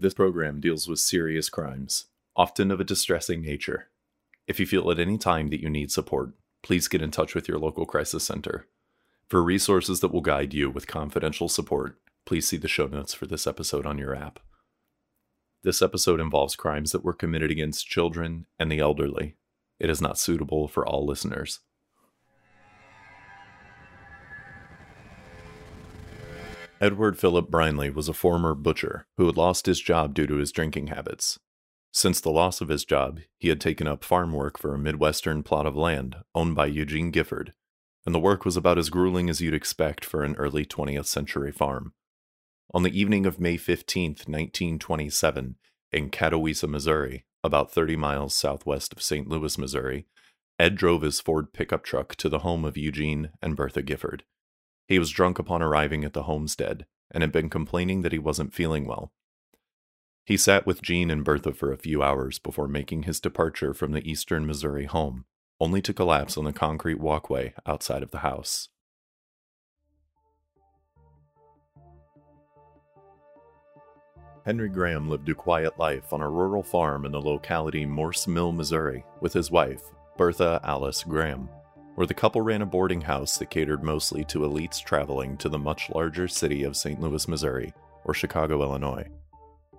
This program deals with serious crimes, often of a distressing nature. If you feel at any time that you need support, please get in touch with your local crisis center. For resources that will guide you with confidential support, please see the show notes for this episode on your app. This episode involves crimes that were committed against children and the elderly. It is not suitable for all listeners. Edward Philip Brinley was a former butcher who had lost his job due to his drinking habits. Since the loss of his job, he had taken up farm work for a Midwestern plot of land owned by Eugene Gifford, and the work was about as grueling as you'd expect for an early 20th century farm. On the evening of May 15, 1927, in Catawissa, Missouri, about 30 miles southwest of St. Louis, Missouri, Ed drove his Ford pickup truck to the home of Eugene and Bertha Gifford. He was drunk upon arriving at the homestead and had been complaining that he wasn't feeling well. He sat with Gene and Bertha for a few hours before making his departure from the eastern Missouri home, only to collapse on the concrete walkway outside of the house. Henry Graham lived a quiet life on a rural farm in the locality Morse Mill, Missouri, with his wife, Bertha Alice Graham where the couple ran a boarding house that catered mostly to elites traveling to the much larger city of St. Louis, Missouri, or Chicago, Illinois.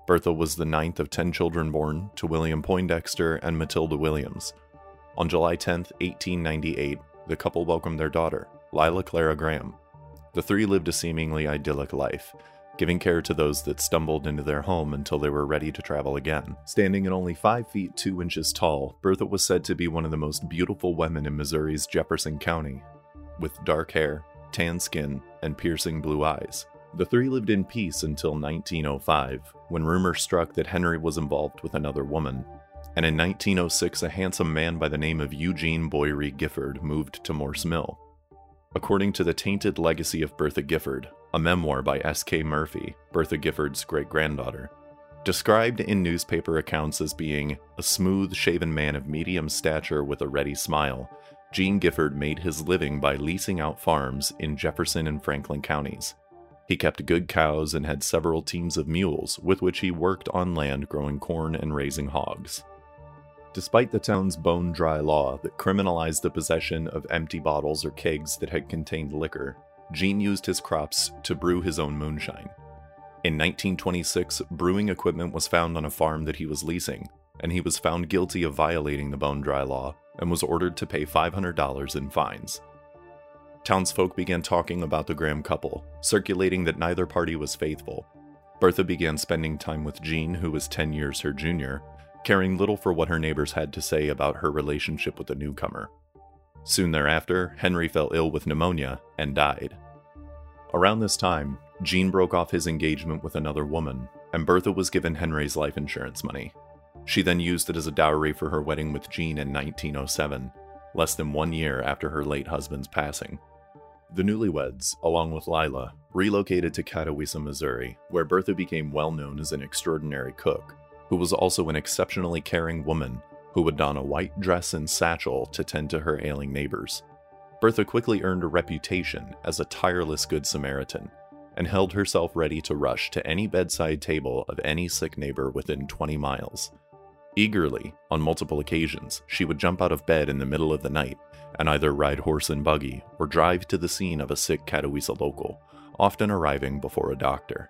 Bertha was the ninth of ten children born to William Poindexter and Matilda Williams. On July 10, 1898, the couple welcomed their daughter, Lila Clara Graham. The three lived a seemingly idyllic life, giving care to those that stumbled into their home until they were ready to travel again. Standing at only 5 feet 2 inches tall, Bertha was said to be one of the most beautiful women in Missouri's Jefferson County, with dark hair, tan skin, and piercing blue eyes. The three lived in peace until 1905, when rumor struck that Henry was involved with another woman. And in 1906, a handsome man by the name of Eugene Boyery Gifford moved to Morse Mill. According to the tainted legacy of Bertha Gifford, a memoir by S.K. Murphy, Bertha Gifford's great granddaughter. Described in newspaper accounts as being a smooth shaven man of medium stature with a ready smile, Gene Gifford made his living by leasing out farms in Jefferson and Franklin counties. He kept good cows and had several teams of mules with which he worked on land growing corn and raising hogs. Despite the town's bone dry law that criminalized the possession of empty bottles or kegs that had contained liquor, Gene used his crops to brew his own moonshine. In 1926, brewing equipment was found on a farm that he was leasing, and he was found guilty of violating the bone dry law and was ordered to pay $500 in fines. Townsfolk began talking about the Graham couple, circulating that neither party was faithful. Bertha began spending time with Gene, who was 10 years her junior, caring little for what her neighbors had to say about her relationship with the newcomer. Soon thereafter, Henry fell ill with pneumonia and died. Around this time, Gene broke off his engagement with another woman, and Bertha was given Henry's life insurance money. She then used it as a dowry for her wedding with Gene in 1907, less than one year after her late husband's passing. The newlyweds, along with Lila, relocated to Catawissa, Missouri, where Bertha became well known as an extraordinary cook, who was also an exceptionally caring woman who would don a white dress and satchel to tend to her ailing neighbors. Bertha quickly earned a reputation as a tireless Good Samaritan and held herself ready to rush to any bedside table of any sick neighbor within 20 miles. Eagerly, on multiple occasions, she would jump out of bed in the middle of the night and either ride horse and buggy or drive to the scene of a sick Catawissa local, often arriving before a doctor.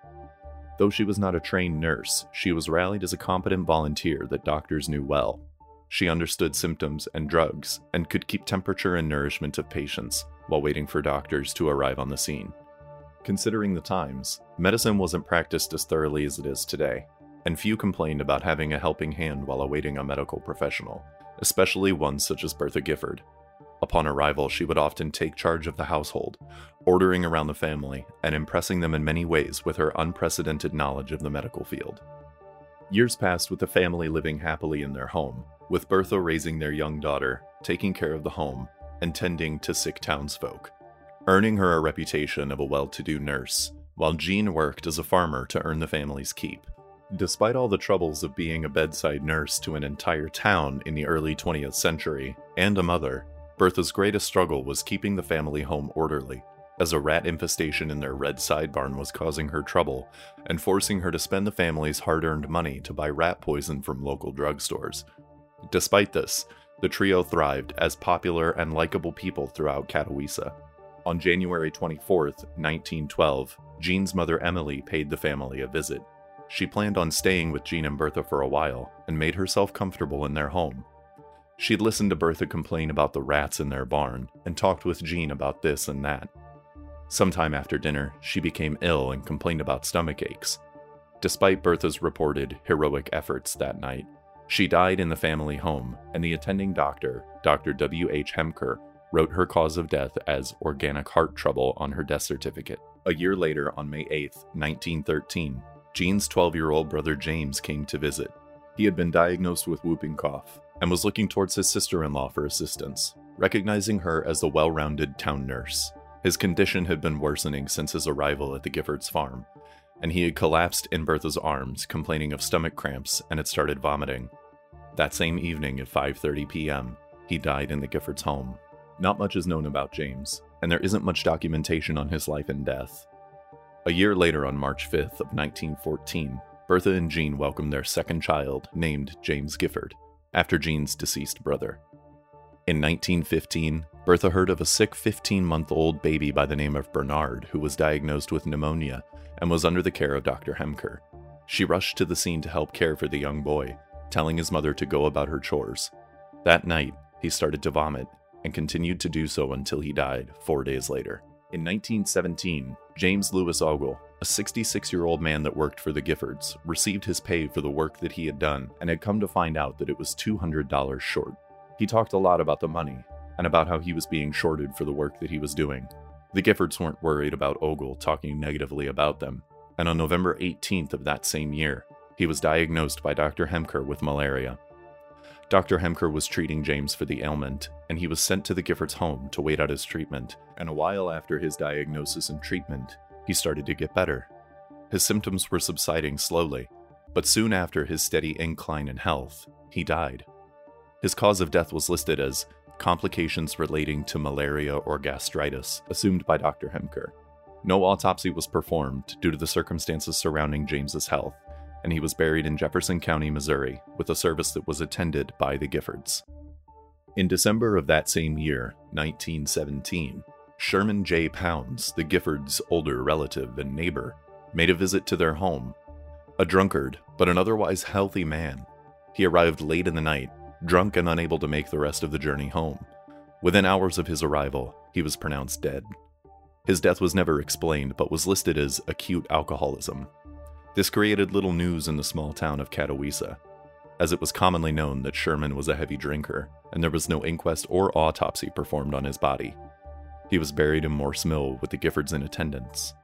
Though she was not a trained nurse, she was rallied as a competent volunteer that doctors knew well she understood symptoms and drugs and could keep temperature and nourishment of patients while waiting for doctors to arrive on the scene. Considering the times, medicine wasn't practiced as thoroughly as it is today, and few complained about having a helping hand while awaiting a medical professional, especially one such as Bertha Gifford. Upon arrival, she would often take charge of the household, ordering around the family and impressing them in many ways with her unprecedented knowledge of the medical field. Years passed with the family living happily in their home, with Bertha raising their young daughter, taking care of the home, and tending to sick townsfolk, earning her a reputation of a well to do nurse, while Gene worked as a farmer to earn the family's keep. Despite all the troubles of being a bedside nurse to an entire town in the early 20th century, and a mother, Bertha's greatest struggle was keeping the family home orderly, as a rat infestation in their red side barn was causing her trouble and forcing her to spend the family's hard earned money to buy rat poison from local drugstores. Despite this, the trio thrived as popular and likable people throughout Catawissa. On January 24, 1912, Gene's mother Emily paid the family a visit. She planned on staying with Gene and Bertha for a while and made herself comfortable in their home. She'd listened to Bertha complain about the rats in their barn and talked with Gene about this and that. Sometime after dinner, she became ill and complained about stomach aches. Despite Bertha's reported heroic efforts that night, she died in the family home, and the attending doctor, Dr. W. H. Hemker, wrote her cause of death as organic heart trouble on her death certificate. A year later, on May 8, 1913, Gene's 12 year old brother James came to visit. He had been diagnosed with whooping cough and was looking towards his sister in law for assistance, recognizing her as the well rounded town nurse. His condition had been worsening since his arrival at the Giffords farm, and he had collapsed in Bertha's arms, complaining of stomach cramps and had started vomiting. That same evening at 5:30 p.m., he died in the Giffords home. Not much is known about James, and there isn't much documentation on his life and death. A year later, on March 5th of 1914, Bertha and Gene welcomed their second child, named James Gifford, after Gene's deceased brother. In 1915, Bertha heard of a sick 15 month old baby by the name of Bernard who was diagnosed with pneumonia and was under the care of Dr. Hemker. She rushed to the scene to help care for the young boy, telling his mother to go about her chores. That night, he started to vomit and continued to do so until he died four days later. In 1917, James Lewis Ogle, a 66 year old man that worked for the Giffords, received his pay for the work that he had done and had come to find out that it was $200 short. He talked a lot about the money and about how he was being shorted for the work that he was doing. The Giffords weren't worried about Ogle talking negatively about them, and on November 18th of that same year, he was diagnosed by Dr. Hemker with malaria. Dr. Hemker was treating James for the ailment, and he was sent to the Giffords' home to wait out his treatment. And a while after his diagnosis and treatment, he started to get better. His symptoms were subsiding slowly, but soon after his steady incline in health, he died. His cause of death was listed as complications relating to malaria or gastritis, assumed by Dr. Hemker. No autopsy was performed due to the circumstances surrounding James's health, and he was buried in Jefferson County, Missouri, with a service that was attended by the Giffords. In December of that same year, 1917, Sherman J. Pounds, the Giffords' older relative and neighbor, made a visit to their home. A drunkard, but an otherwise healthy man, he arrived late in the night, drunk and unable to make the rest of the journey home. Within hours of his arrival, he was pronounced dead. His death was never explained, but was listed as acute alcoholism, this created little news in the small town of Catawissa, as it was commonly known that Sherman was a heavy drinker, and there was no inquest or autopsy performed on his body. He was buried in Morse Mill with the Giffords in attendance.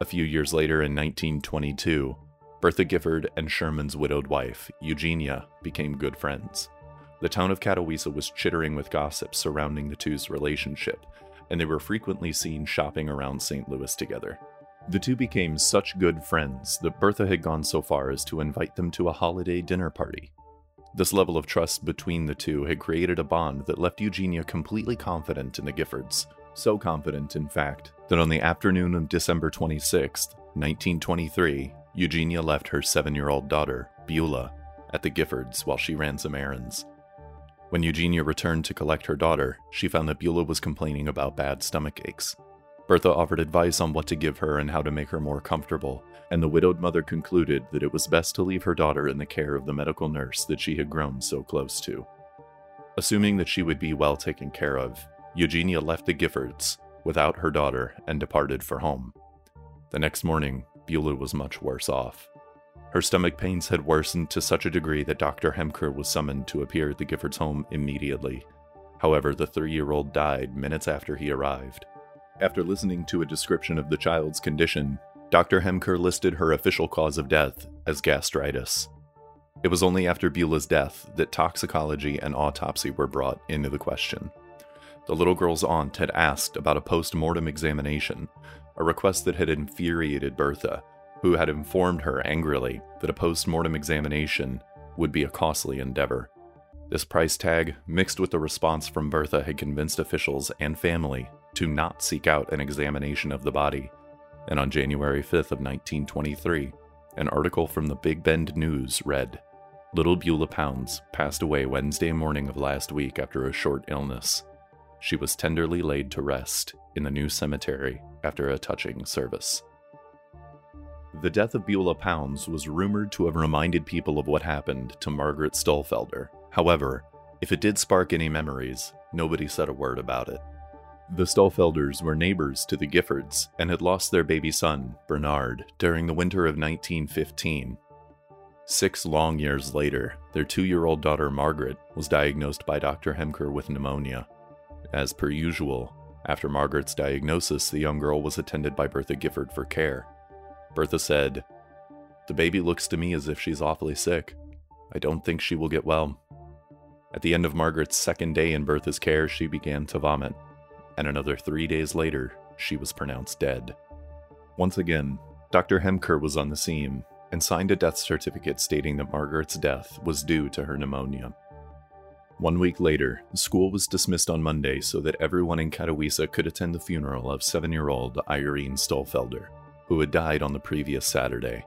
A few years later, in 1922, Bertha Gifford and Sherman's widowed wife, Eugenia, became good friends. The town of Catawissa was chittering with gossip surrounding the two's relationship, and they were frequently seen shopping around St. Louis together. The two became such good friends that Bertha had gone so far as to invite them to a holiday dinner party. This level of trust between the two had created a bond that left Eugenia completely confident in the Giffords. So confident, in fact, that on the afternoon of December 26, 1923, Eugenia left her seven year old daughter, Beulah, at the Giffords while she ran some errands. When Eugenia returned to collect her daughter, she found that Beulah was complaining about bad stomach aches. Bertha offered advice on what to give her and how to make her more comfortable, and the widowed mother concluded that it was best to leave her daughter in the care of the medical nurse that she had grown so close to. Assuming that she would be well taken care of, Eugenia left the Giffords without her daughter and departed for home. The next morning, Beulah was much worse off. Her stomach pains had worsened to such a degree that Dr. Hemker was summoned to appear at the Giffords' home immediately. However, the three year old died minutes after he arrived. After listening to a description of the child's condition, Dr. Hemker listed her official cause of death as gastritis. It was only after Beulah's death that toxicology and autopsy were brought into the question. The little girl's aunt had asked about a post mortem examination, a request that had infuriated Bertha, who had informed her angrily that a post mortem examination would be a costly endeavor. This price tag, mixed with the response from Bertha, had convinced officials and family to not seek out an examination of the body, and on January 5th of 1923, an article from the Big Bend News read, Little Beulah Pounds passed away Wednesday morning of last week after a short illness. She was tenderly laid to rest in the new cemetery after a touching service. The death of Beulah Pounds was rumored to have reminded people of what happened to Margaret Stolfelder. However, if it did spark any memories, nobody said a word about it. The Stolfelders were neighbors to the Giffords and had lost their baby son, Bernard, during the winter of 1915. Six long years later, their two year old daughter Margaret was diagnosed by Dr. Hemker with pneumonia. As per usual, after Margaret's diagnosis, the young girl was attended by Bertha Gifford for care. Bertha said, The baby looks to me as if she's awfully sick. I don't think she will get well. At the end of Margaret's second day in Bertha's care, she began to vomit and another three days later, she was pronounced dead. Once again, Dr. Hemker was on the scene and signed a death certificate stating that Margaret's death was due to her pneumonia. One week later, school was dismissed on Monday so that everyone in Catawissa could attend the funeral of seven year old Irene Stolfelder, who had died on the previous Saturday.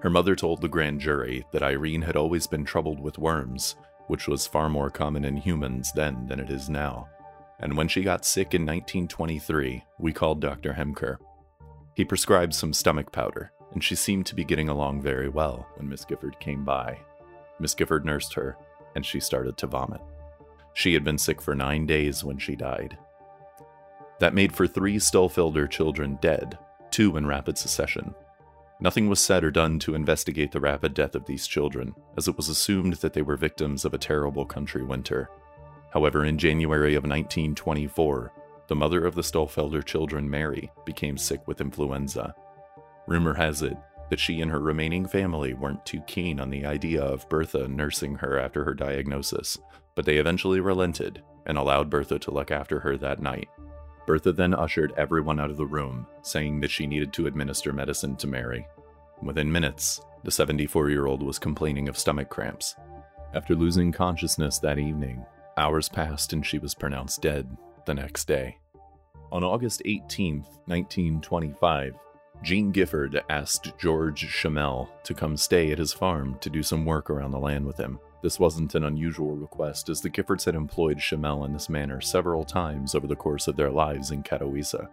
Her mother told the grand jury that Irene had always been troubled with worms, which was far more common in humans then than it is now, and when she got sick in 1923, we called Dr. Hemker. He prescribed some stomach powder, and she seemed to be getting along very well when Miss Gifford came by. Miss Gifford nursed her, and she started to vomit. She had been sick for nine days when she died. That made for three Stolfelder children dead, two in rapid succession. Nothing was said or done to investigate the rapid death of these children, as it was assumed that they were victims of a terrible country winter. However, in January of 1924, the mother of the Stolfelder children, Mary, became sick with influenza. Rumor has it that she and her remaining family weren't too keen on the idea of Bertha nursing her after her diagnosis, but they eventually relented and allowed Bertha to look after her that night. Bertha then ushered everyone out of the room, saying that she needed to administer medicine to Mary. Within minutes, the 74 year old was complaining of stomach cramps. After losing consciousness that evening, Hours passed and she was pronounced dead the next day. On August 18, 1925, Gene Gifford asked George Schamel to come stay at his farm to do some work around the land with him. This wasn't an unusual request, as the Giffords had employed Schamel in this manner several times over the course of their lives in Catawissa.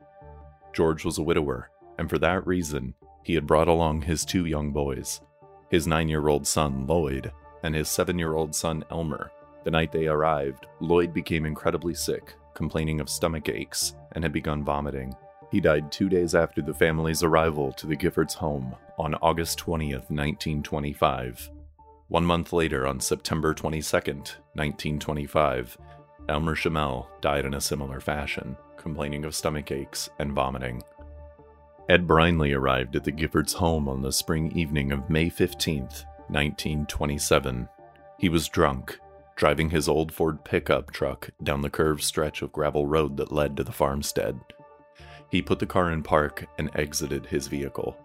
George was a widower, and for that reason, he had brought along his two young boys his nine year old son, Lloyd, and his seven year old son, Elmer, the night they arrived, Lloyd became incredibly sick, complaining of stomach aches, and had begun vomiting. He died two days after the family's arrival to the Giffords' home on August 20th, 1925. One month later, on September 22nd, 1925, Elmer Schamel died in a similar fashion, complaining of stomach aches and vomiting. Ed Brinley arrived at the Giffords' home on the spring evening of May 15th, 1927. He was drunk driving his old Ford pickup truck down the curved stretch of gravel road that led to the farmstead. He put the car in park and exited his vehicle.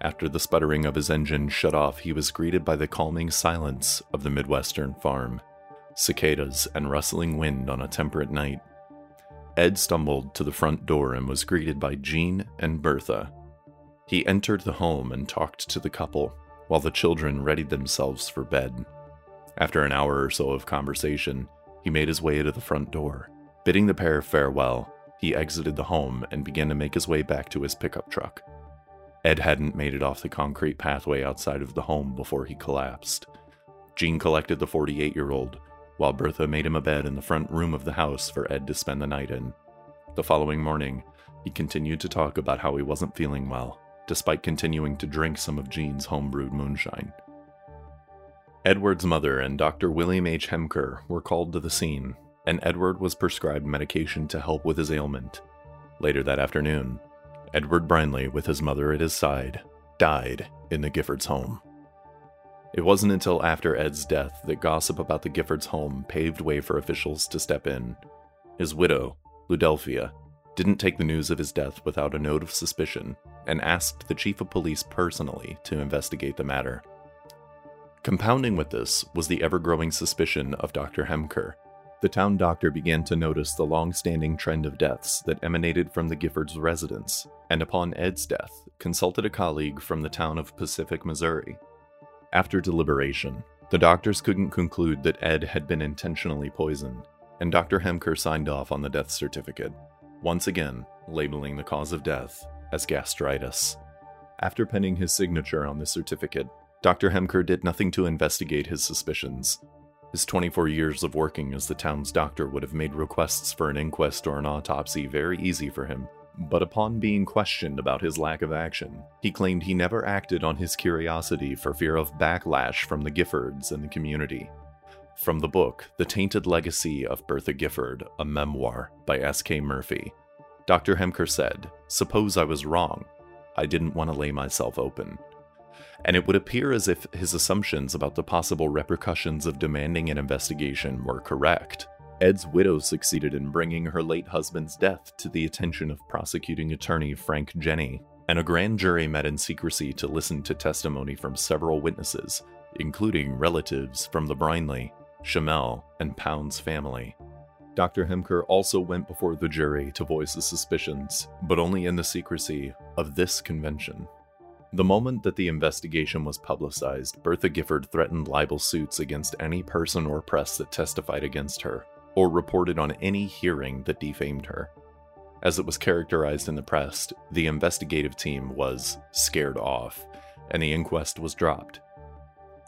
After the sputtering of his engine shut off, he was greeted by the calming silence of the Midwestern farm, cicadas and rustling wind on a temperate night. Ed stumbled to the front door and was greeted by Gene and Bertha. He entered the home and talked to the couple while the children readied themselves for bed. After an hour or so of conversation, he made his way to the front door. Bidding the pair farewell, he exited the home and began to make his way back to his pickup truck. Ed hadn't made it off the concrete pathway outside of the home before he collapsed. Gene collected the 48 year old, while Bertha made him a bed in the front room of the house for Ed to spend the night in. The following morning, he continued to talk about how he wasn't feeling well, despite continuing to drink some of Gene's homebrewed moonshine. Edward's mother and Dr. William H. Hemker were called to the scene, and Edward was prescribed medication to help with his ailment. Later that afternoon, Edward Brinley, with his mother at his side, died in the Giffords' home. It wasn't until after Ed's death that gossip about the Giffords' home paved way for officials to step in. His widow, Ludelphia, didn't take the news of his death without a note of suspicion and asked the chief of police personally to investigate the matter. Compounding with this was the ever growing suspicion of Dr. Hemker. the town doctor began to notice the long standing trend of deaths that emanated from the Giffords' residence, and upon Ed's death, consulted a colleague from the town of Pacific, Missouri. After deliberation, the doctors couldn't conclude that Ed had been intentionally poisoned, and Dr. Hemker signed off on the death certificate, once again labeling the cause of death as gastritis. After penning his signature on the certificate, Dr. Hemker did nothing to investigate his suspicions. His 24 years of working as the town's doctor would have made requests for an inquest or an autopsy very easy for him, but upon being questioned about his lack of action, he claimed he never acted on his curiosity for fear of backlash from the Giffords and the community. From the book, The Tainted Legacy of Bertha Gifford, a memoir by S.K. Murphy, Dr. Hemker said, Suppose I was wrong. I didn't want to lay myself open. And it would appear as if his assumptions about the possible repercussions of demanding an investigation were correct. Ed's widow succeeded in bringing her late husband's death to the attention of prosecuting attorney Frank Jenny, and a grand jury met in secrecy to listen to testimony from several witnesses, including relatives from the Brinley, Schimmel, and Pounds family. Dr. Hemker also went before the jury to voice his suspicions, but only in the secrecy of this convention. The moment that the investigation was publicized, Bertha Gifford threatened libel suits against any person or press that testified against her, or reported on any hearing that defamed her. As it was characterized in the press, the investigative team was scared off, and the inquest was dropped.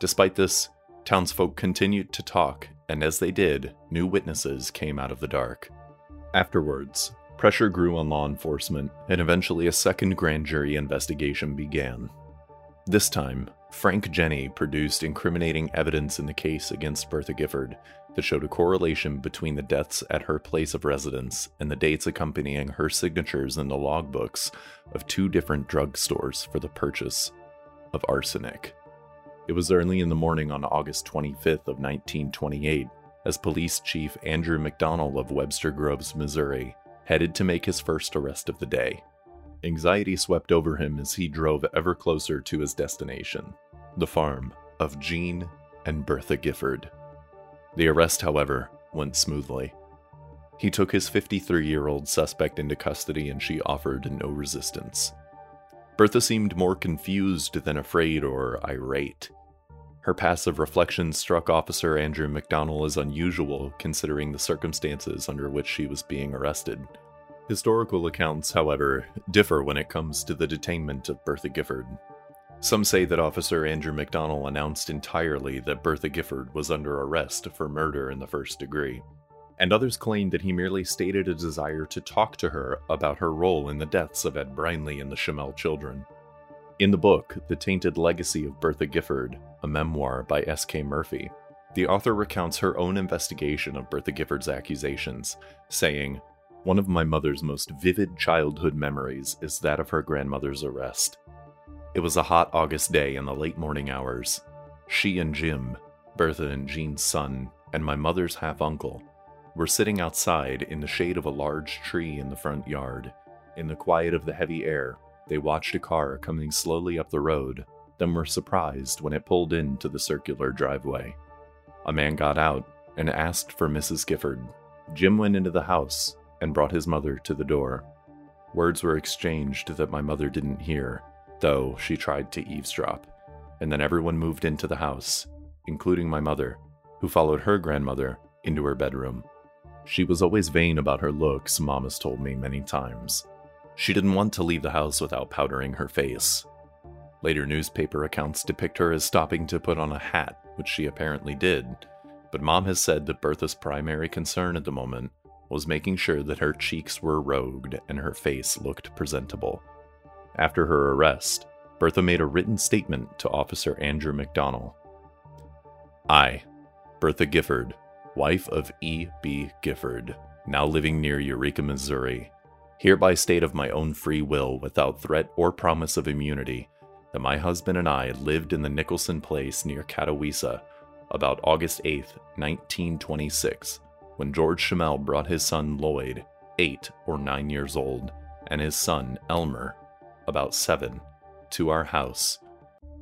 Despite this, townsfolk continued to talk and as they did, new witnesses came out of the dark. Afterwards, pressure grew on law enforcement, and eventually a second grand jury investigation began. This time, Frank Jenney produced incriminating evidence in the case against Bertha Gifford that showed a correlation between the deaths at her place of residence and the dates accompanying her signatures in the logbooks of two different drugstores for the purchase of arsenic. It was early in the morning on August 25th of 1928 as Police Chief Andrew McDonnell of Webster Groves, Missouri, headed to make his first arrest of the day. Anxiety swept over him as he drove ever closer to his destination, the farm of Gene and Bertha Gifford. The arrest, however, went smoothly. He took his 53 year old suspect into custody and she offered no resistance. Bertha seemed more confused than afraid or irate. Her passive reflection struck Officer Andrew McDonnell as unusual considering the circumstances under which she was being arrested. Historical accounts, however, differ when it comes to the detainment of Bertha Gifford. Some say that Officer Andrew McDonnell announced entirely that Bertha Gifford was under arrest for murder in the first degree, and others claim that he merely stated a desire to talk to her about her role in the deaths of Ed Brinley and the Schimmel children. In the book, The Tainted Legacy of Bertha Gifford, a memoir by S.K. Murphy, the author recounts her own investigation of Bertha Gifford's accusations, saying, One of my mother's most vivid childhood memories is that of her grandmother's arrest. It was a hot August day in the late morning hours. She and Jim, Bertha and Gene's son, and my mother's half uncle, were sitting outside in the shade of a large tree in the front yard. In the quiet of the heavy air, they watched a car coming slowly up the road, then were surprised when it pulled into the circular driveway. A man got out and asked for Mrs. Gifford. Jim went into the house and brought his mother to the door. Words were exchanged that my mother didn't hear, though she tried to eavesdrop, and then everyone moved into the house, including my mother, who followed her grandmother into her bedroom. She was always vain about her looks, Mama's told me many times. She didn't want to leave the house without powdering her face. Later newspaper accounts depict her as stopping to put on a hat, which she apparently did, but mom has said that Bertha's primary concern at the moment was making sure that her cheeks were rogued and her face looked presentable. After her arrest, Bertha made a written statement to Officer Andrew McDonnell. I, Bertha Gifford, wife of E. B. Gifford, now living near Eureka, Missouri, hereby state of my own free will, without threat or promise of immunity, that my husband and I lived in the Nicholson place near Catawissa about August 8, 1926, when George Schimmel brought his son Lloyd, eight or nine years old, and his son Elmer, about seven, to our house,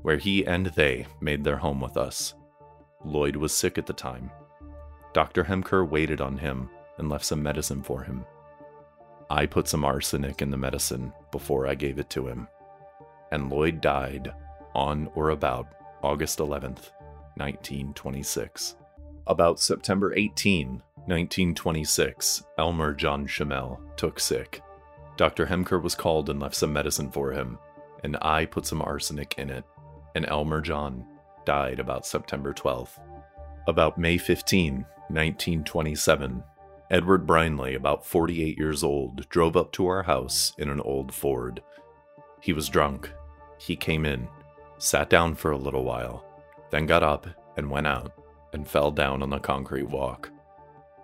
where he and they made their home with us. Lloyd was sick at the time. Dr. Hemker waited on him and left some medicine for him. I put some arsenic in the medicine before I gave it to him, and Lloyd died on or about August 11th, 1926. About September 18, 1926, Elmer John Schimmel took sick. Dr. Hemker was called and left some medicine for him, and I put some arsenic in it, and Elmer John died about September 12th. About May 15, 1927, Edward Brinley, about 48 years old, drove up to our house in an old Ford. He was drunk. He came in, sat down for a little while, then got up and went out and fell down on the concrete walk.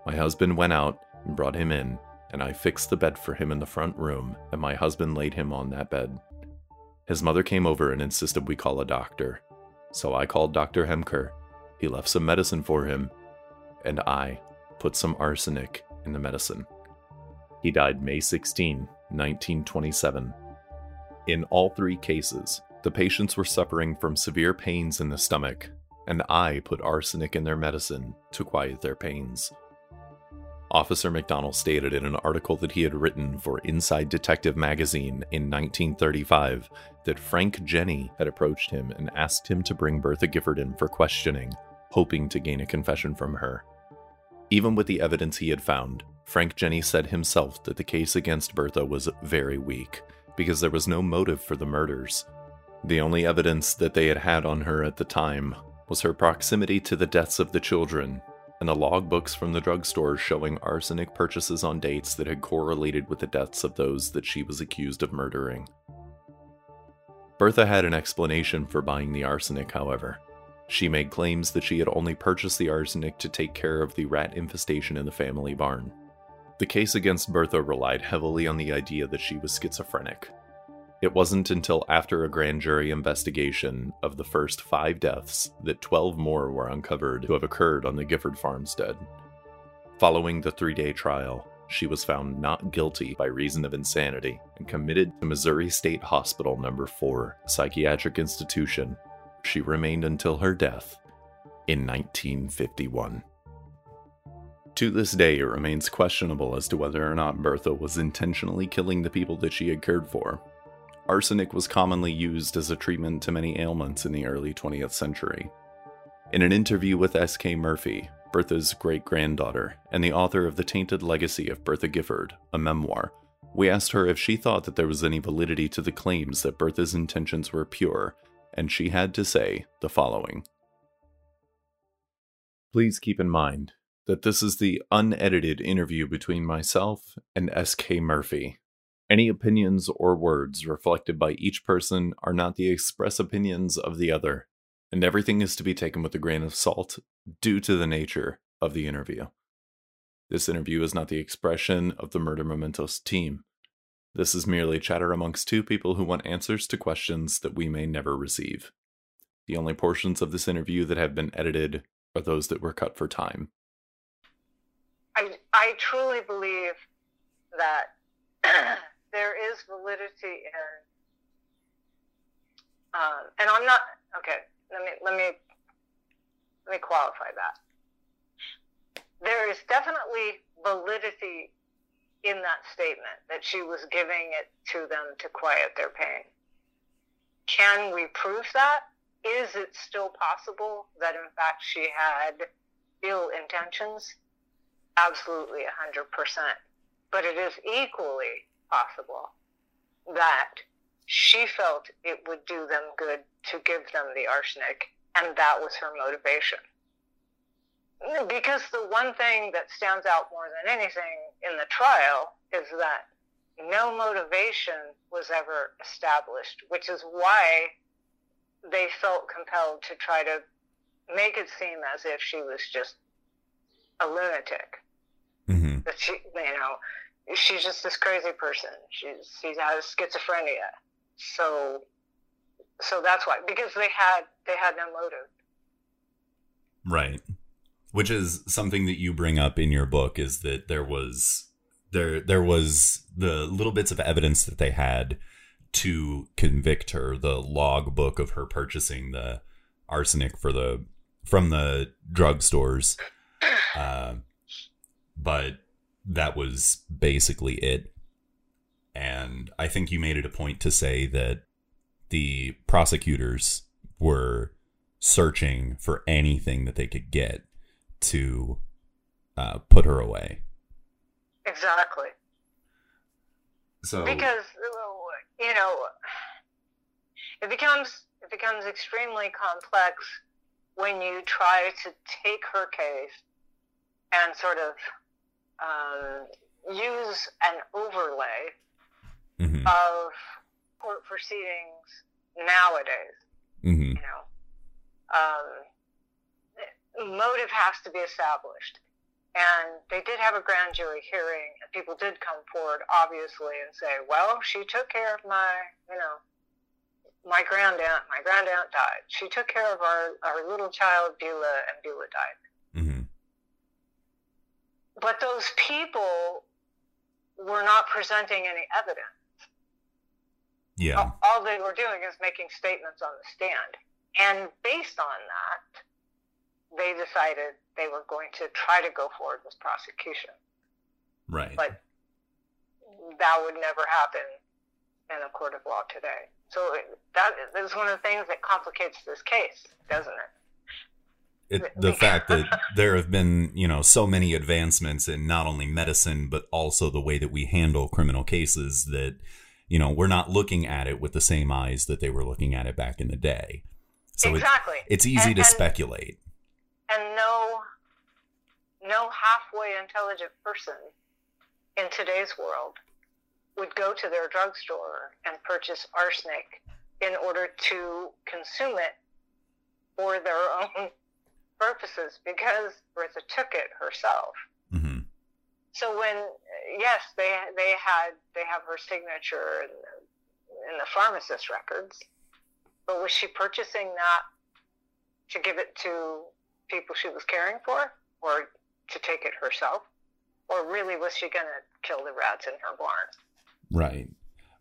My husband went out and brought him in, and I fixed the bed for him in the front room, and my husband laid him on that bed. His mother came over and insisted we call a doctor. So I called Dr. Hemker. He left some medicine for him, and I put some arsenic in the medicine. He died May 16, 1927. In all three cases, the patients were suffering from severe pains in the stomach, and I put arsenic in their medicine to quiet their pains. Officer McDonnell stated in an article that he had written for Inside Detective magazine in 1935 that Frank Jenny had approached him and asked him to bring Bertha Gifford in for questioning, hoping to gain a confession from her. Even with the evidence he had found, Frank Jenny said himself that the case against Bertha was very weak because there was no motive for the murders. The only evidence that they had had on her at the time was her proximity to the deaths of the children and the logbooks from the drugstore showing arsenic purchases on dates that had correlated with the deaths of those that she was accused of murdering. Bertha had an explanation for buying the arsenic, however. She made claims that she had only purchased the arsenic to take care of the rat infestation in the family barn. The case against Bertha relied heavily on the idea that she was schizophrenic, it wasn't until after a grand jury investigation of the first five deaths that 12 more were uncovered to have occurred on the Gifford farmstead. Following the three day trial, she was found not guilty by reason of insanity and committed to Missouri State Hospital Number 4 psychiatric institution. She remained until her death in 1951. To this day, it remains questionable as to whether or not Bertha was intentionally killing the people that she had cared for, arsenic was commonly used as a treatment to many ailments in the early 20th century. In an interview with S.K. Murphy, Bertha's great granddaughter, and the author of The Tainted Legacy of Bertha Gifford, a memoir, we asked her if she thought that there was any validity to the claims that Bertha's intentions were pure, and she had to say the following Please keep in mind that this is the unedited interview between myself and S.K. Murphy, any opinions or words reflected by each person are not the express opinions of the other, and everything is to be taken with a grain of salt due to the nature of the interview. This interview is not the expression of the Murder Mementos team. This is merely chatter amongst two people who want answers to questions that we may never receive. The only portions of this interview that have been edited are those that were cut for time. I, I truly believe that there is validity in, uh, and I'm not okay. Let me let me let me qualify that. There is definitely validity in that statement that she was giving it to them to quiet their pain. Can we prove that? Is it still possible that in fact she had ill intentions? Absolutely, 100%. But it is equally possible that she felt it would do them good to give them the arsenic, and that was her motivation. Because the one thing that stands out more than anything in the trial is that no motivation was ever established, which is why they felt compelled to try to make it seem as if she was just a lunatic. Mm-hmm. That she, you know, she's just this crazy person. She's she has schizophrenia. So so that's why because they had they had no motive. Right. Which is something that you bring up in your book is that there was there there was the little bits of evidence that they had to convict her, the log book of her purchasing the arsenic for the from the drugstores Uh, but that was basically it. And I think you made it a point to say that the prosecutors were searching for anything that they could get to uh, put her away. Exactly. So because you know it becomes it becomes extremely complex when you try to take her case and sort of um, use an overlay Mhm. of court proceedings nowadays. Mhm. You know, um, motive has to be established, and they did have a grand jury hearing, and people did come forward, obviously, and say, "Well, she took care of my, you know, my grandaunt. My grandaunt died. She took care of our our little child Beulah, and Beulah died." Mhm. But those people were not presenting any evidence. yeah. All, all they were doing is making statements on the stand. And based on that, they decided they were going to try to go forward with prosecution. Right. But that would never happen in a court of law today. So it- that is one of the things that complicates this case, doesn't it? it, the fact that there have been you know so many advancements in not only medicine but also the way that we handle criminal cases that you know we're not looking at it with the same eyes that they were looking at it back in the day so it- exactly. it's easy And- to and- speculate and no no halfway intelligent person in today's world would go to their drugstore and purchase arsenic in order to consume it for their own purposes because Bertha took it herself. hmm So when yes, they they had they have her signature in the, in the pharmacist records, but was she purchasing that to give it to people she was caring for, or to take it herself, or really was she going to kill the rats in her barn? right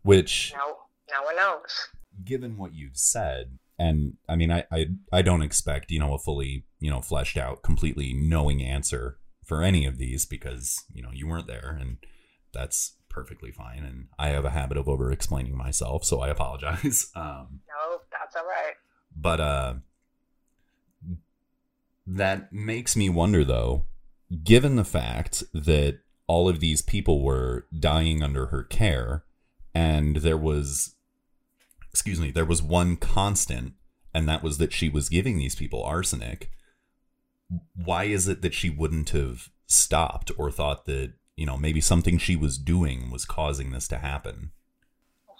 which No, no one knows. given what you've said and i mean I, I i don't expect you know a fully you know fleshed out completely knowing answer for any of these because you know you weren't there and that's perfectly fine and i have a habit of over explaining myself so i apologize um No, that's all right. but uh that makes me wonder though given the fact that all of these people were dying under her care and there was excuse me there was one constant and that was that she was giving these people arsenic why is it that she wouldn't have stopped or thought that you know maybe something she was doing was causing this to happen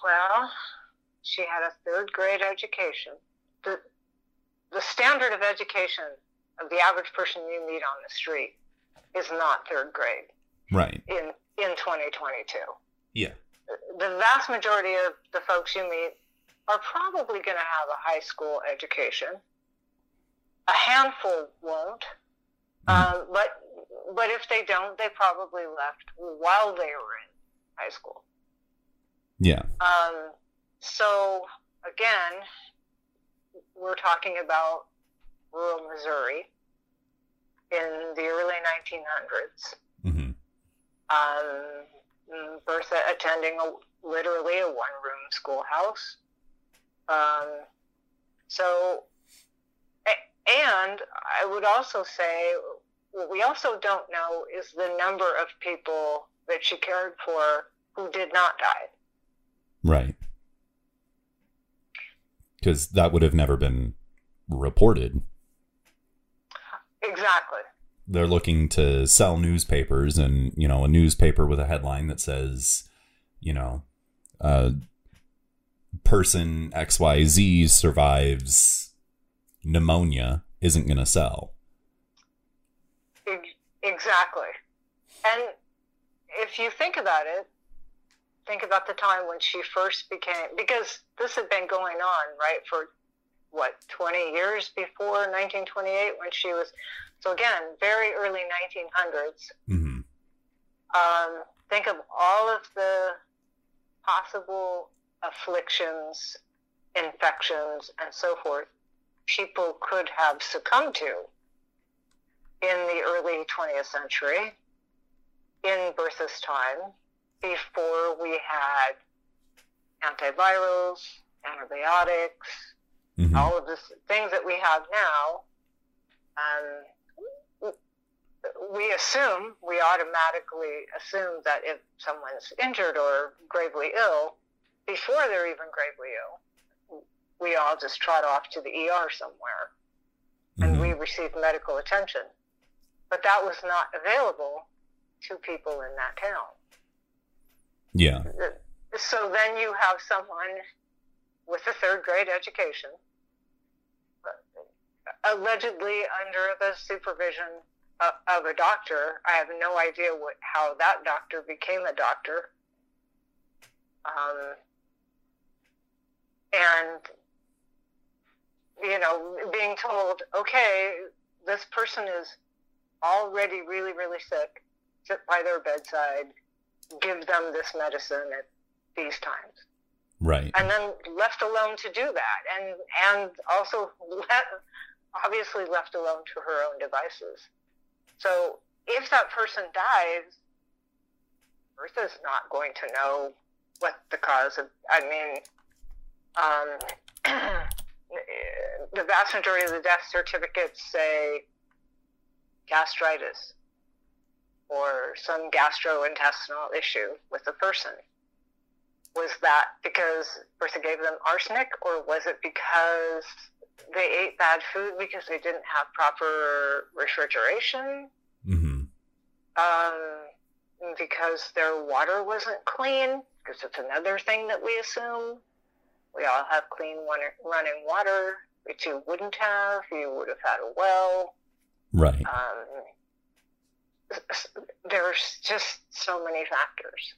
Well, she had a third grade education. The, the standard of education of the average person you meet on the street is not third grade right in, in 2022. yeah The vast majority of the folks you meet are probably going to have a high school education. A handful won't. Um, but but if they don't, they probably left while they were in high school. yeah Um, so again, we're talking about rural Missouri in the early 1900s. hmm Um, Bertha attending a, literally a one-room schoolhouse. Um, so, and I would also say what we also don't know is the number of people that she cared for who did not die. Right. Because that would have never been reported. They're looking to sell newspapers, and, you know, a newspaper with a headline that says, you know, uh, person XYZ survives pneumonia isn't going to sell. Exactly. And if you think about it, think about the time when she first became, because this had been going on, right, for what, 20 years before 1928 when she was, so again, very early 1900s. hmm Um, think of all of the possible afflictions, infections, and so forth people could have succumbed to in the early 20th century, in Bertha's time, before we had antivirals, antibiotics, mm-hmm. all of the things that we have now. Um, we assume, we automatically assume that if someone's injured or gravely ill, before they're even gravely ill, we all just trot off to the ER somewhere and mm-hmm. we receive medical attention. But that was not available to people in that town. Yeah. So then you have someone with a third grade education, allegedly under the supervision of a doctor. I have no idea what how that doctor became a doctor. Um, and you know, being told, okay, this person is already really, really sick, sit by their bedside, give them this medicine at these times. Right. And then left alone to do that. And and also let, obviously left alone to her own devices. So if that person dies, Bertha's not going to know what the cause of I mean um, the vast majority of the death certificates say gastritis or some gastrointestinal issue with the person. Was that because Bertha gave them arsenic, or was it because they ate bad food because they didn't have proper refrigeration? Mm-hmm. Um, because their water wasn't clean, because it's another thing that we assume. We all have clean running water, which you wouldn't have. You would have had a well. Right. Um, there's just so many factors.